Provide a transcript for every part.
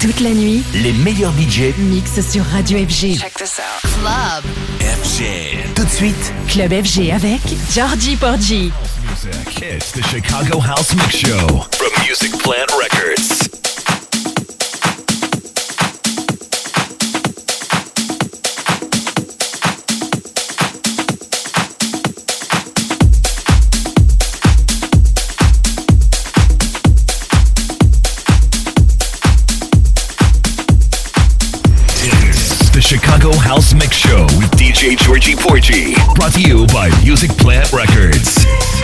Toute la nuit, Les meilleurs budgets mix sur Radio FG. Check this out. Club. FG. Tout de suite, Club FG avec Georgie Porgy. Music. It's the Chicago House Mix Show from Music Plant Records. Chicago House Mix Show with DJ Georgie Porgy. Brought to you by Music Plant Records.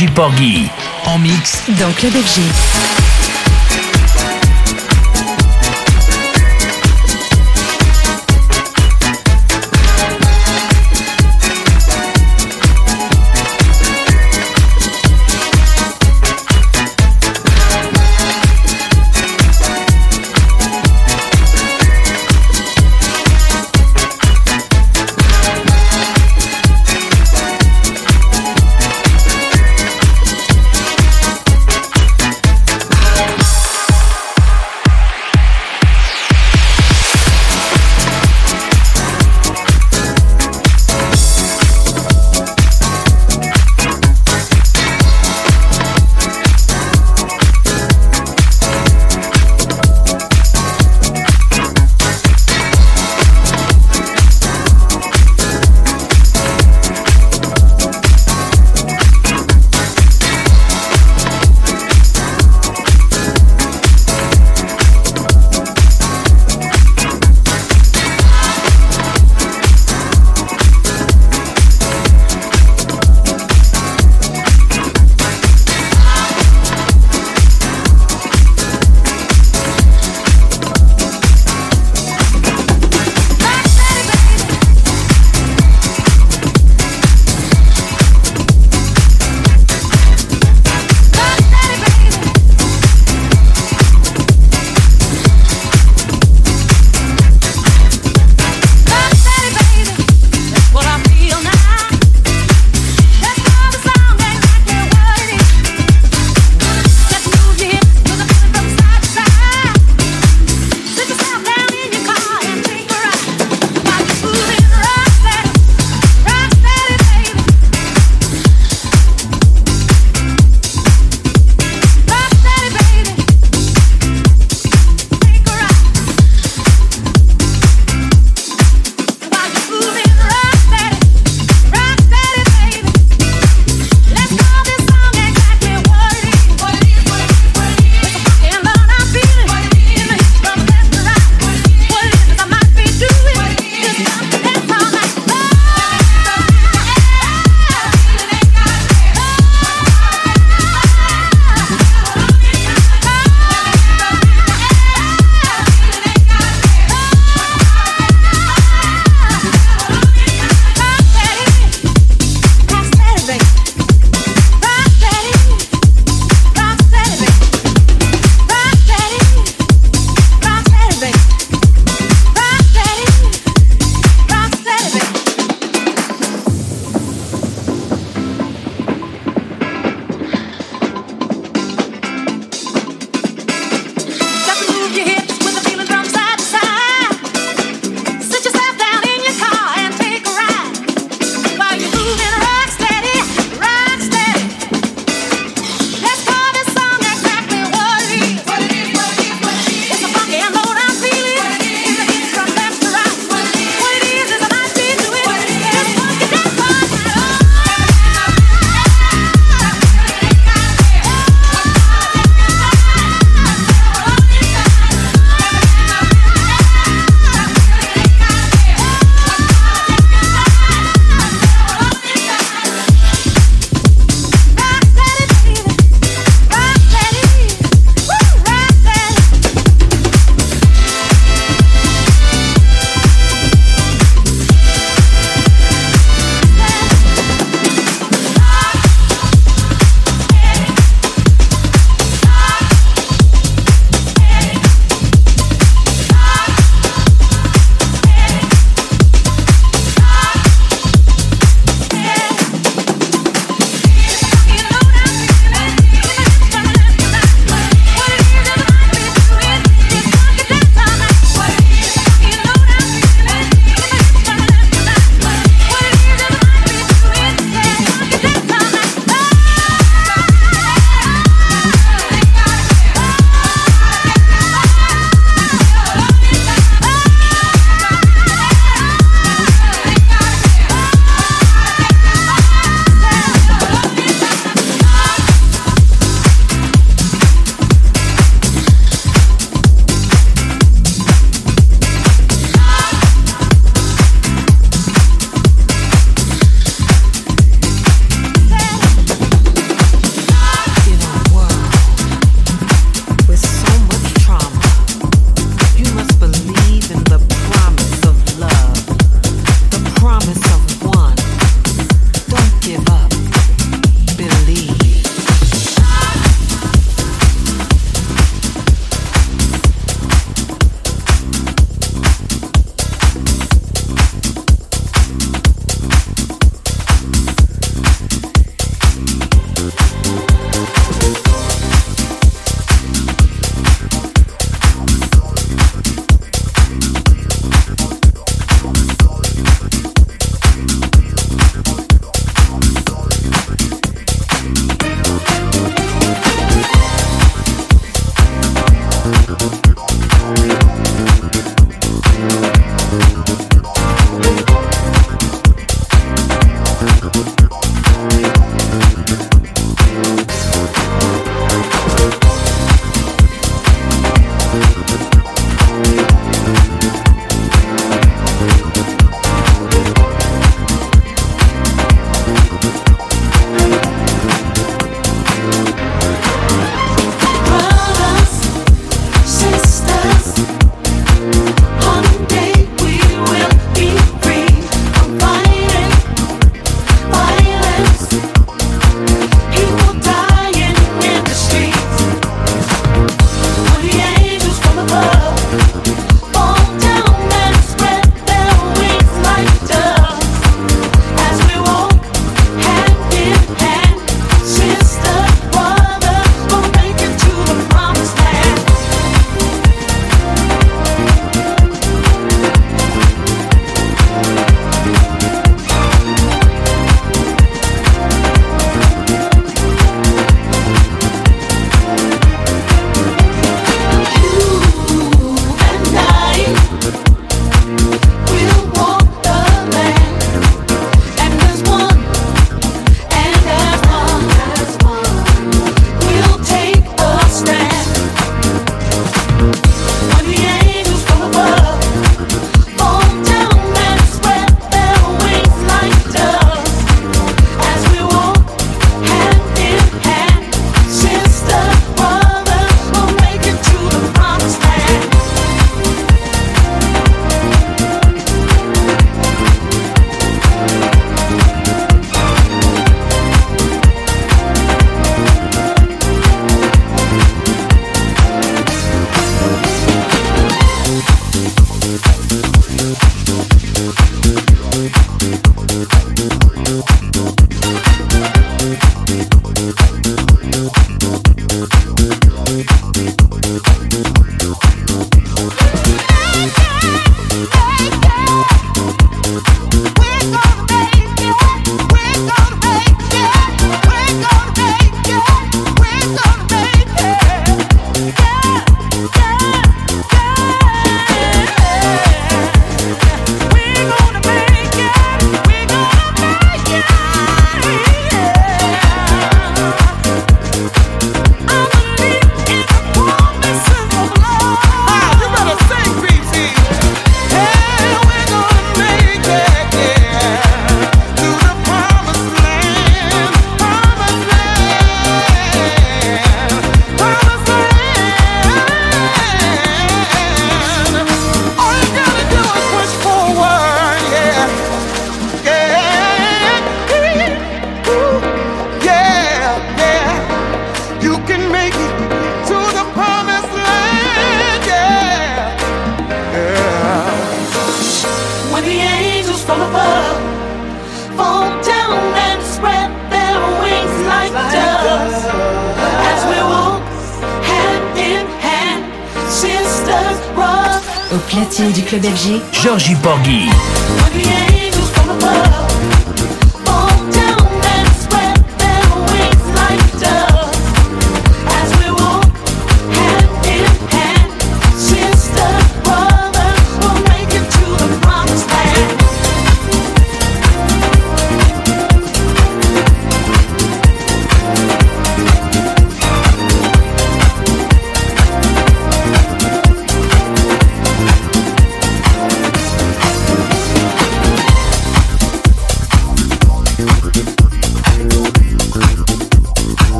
Georgie Porgy en mix dans Club FG. you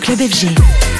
Club FG.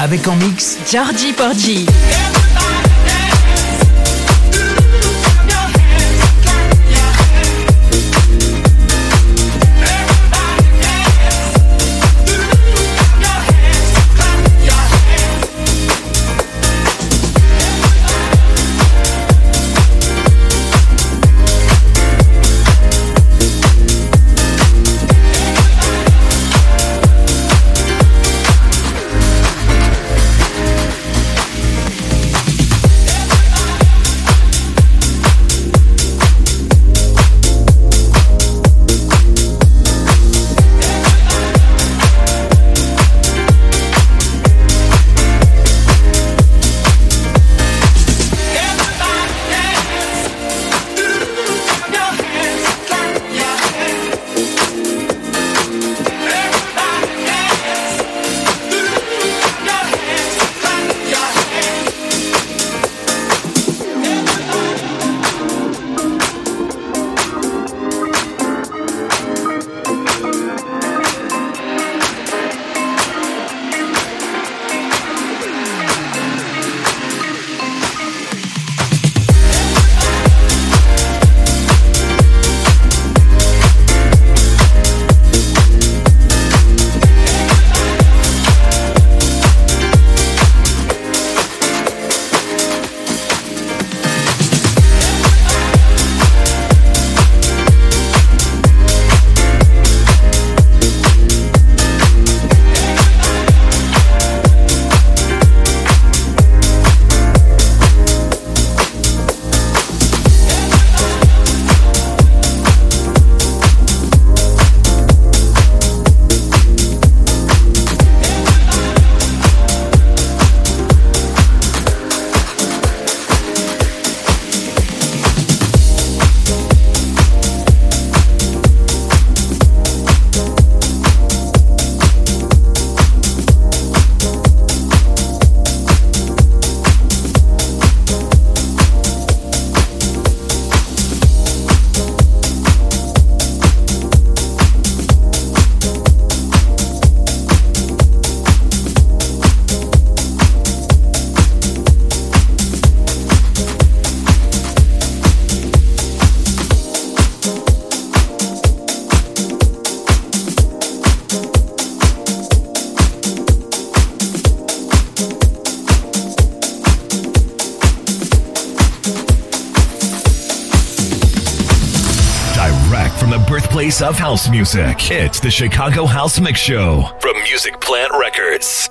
Avec en mix Georgie Porgy. House music. It's the Chicago House Mix Show from Music Plant Records.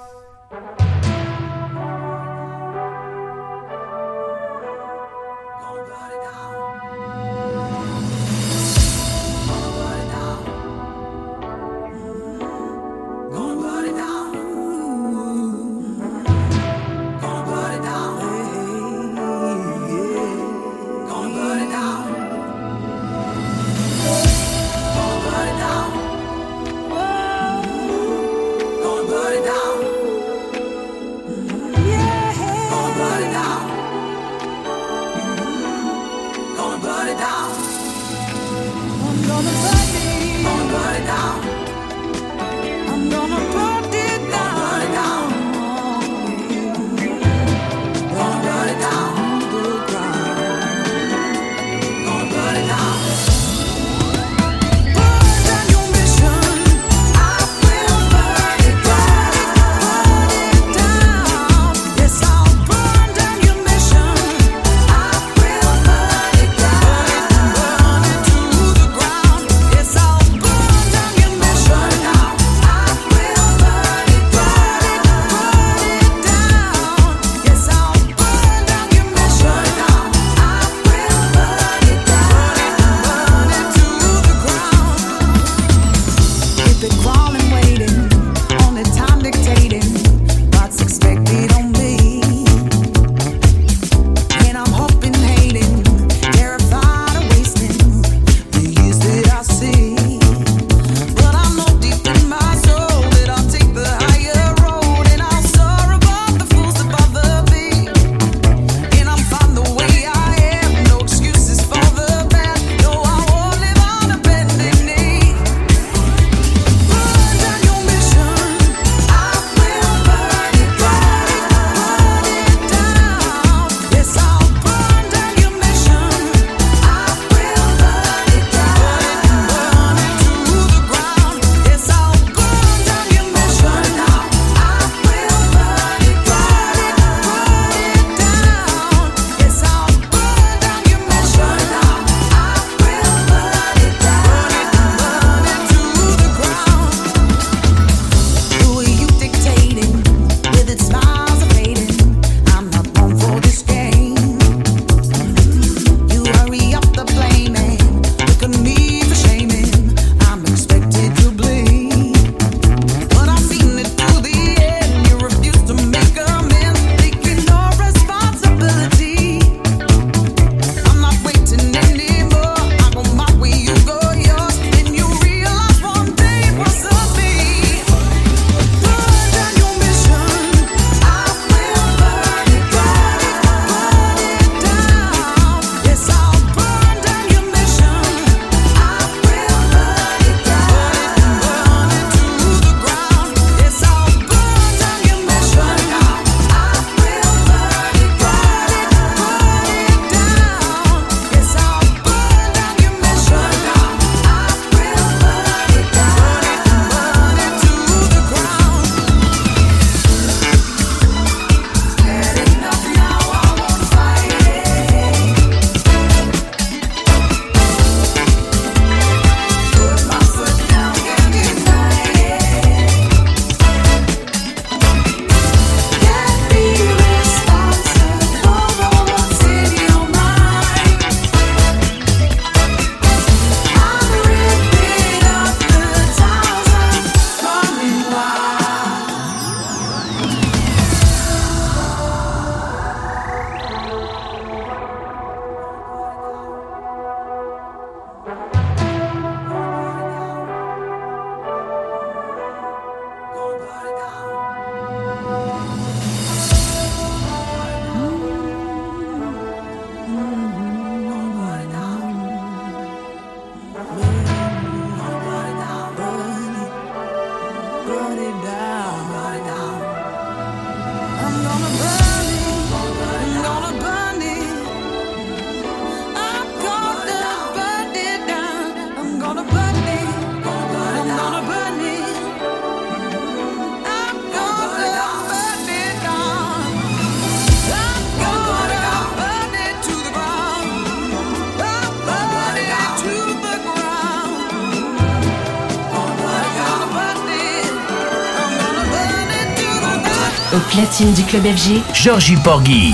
Platine du club FG, Georgie Porgy.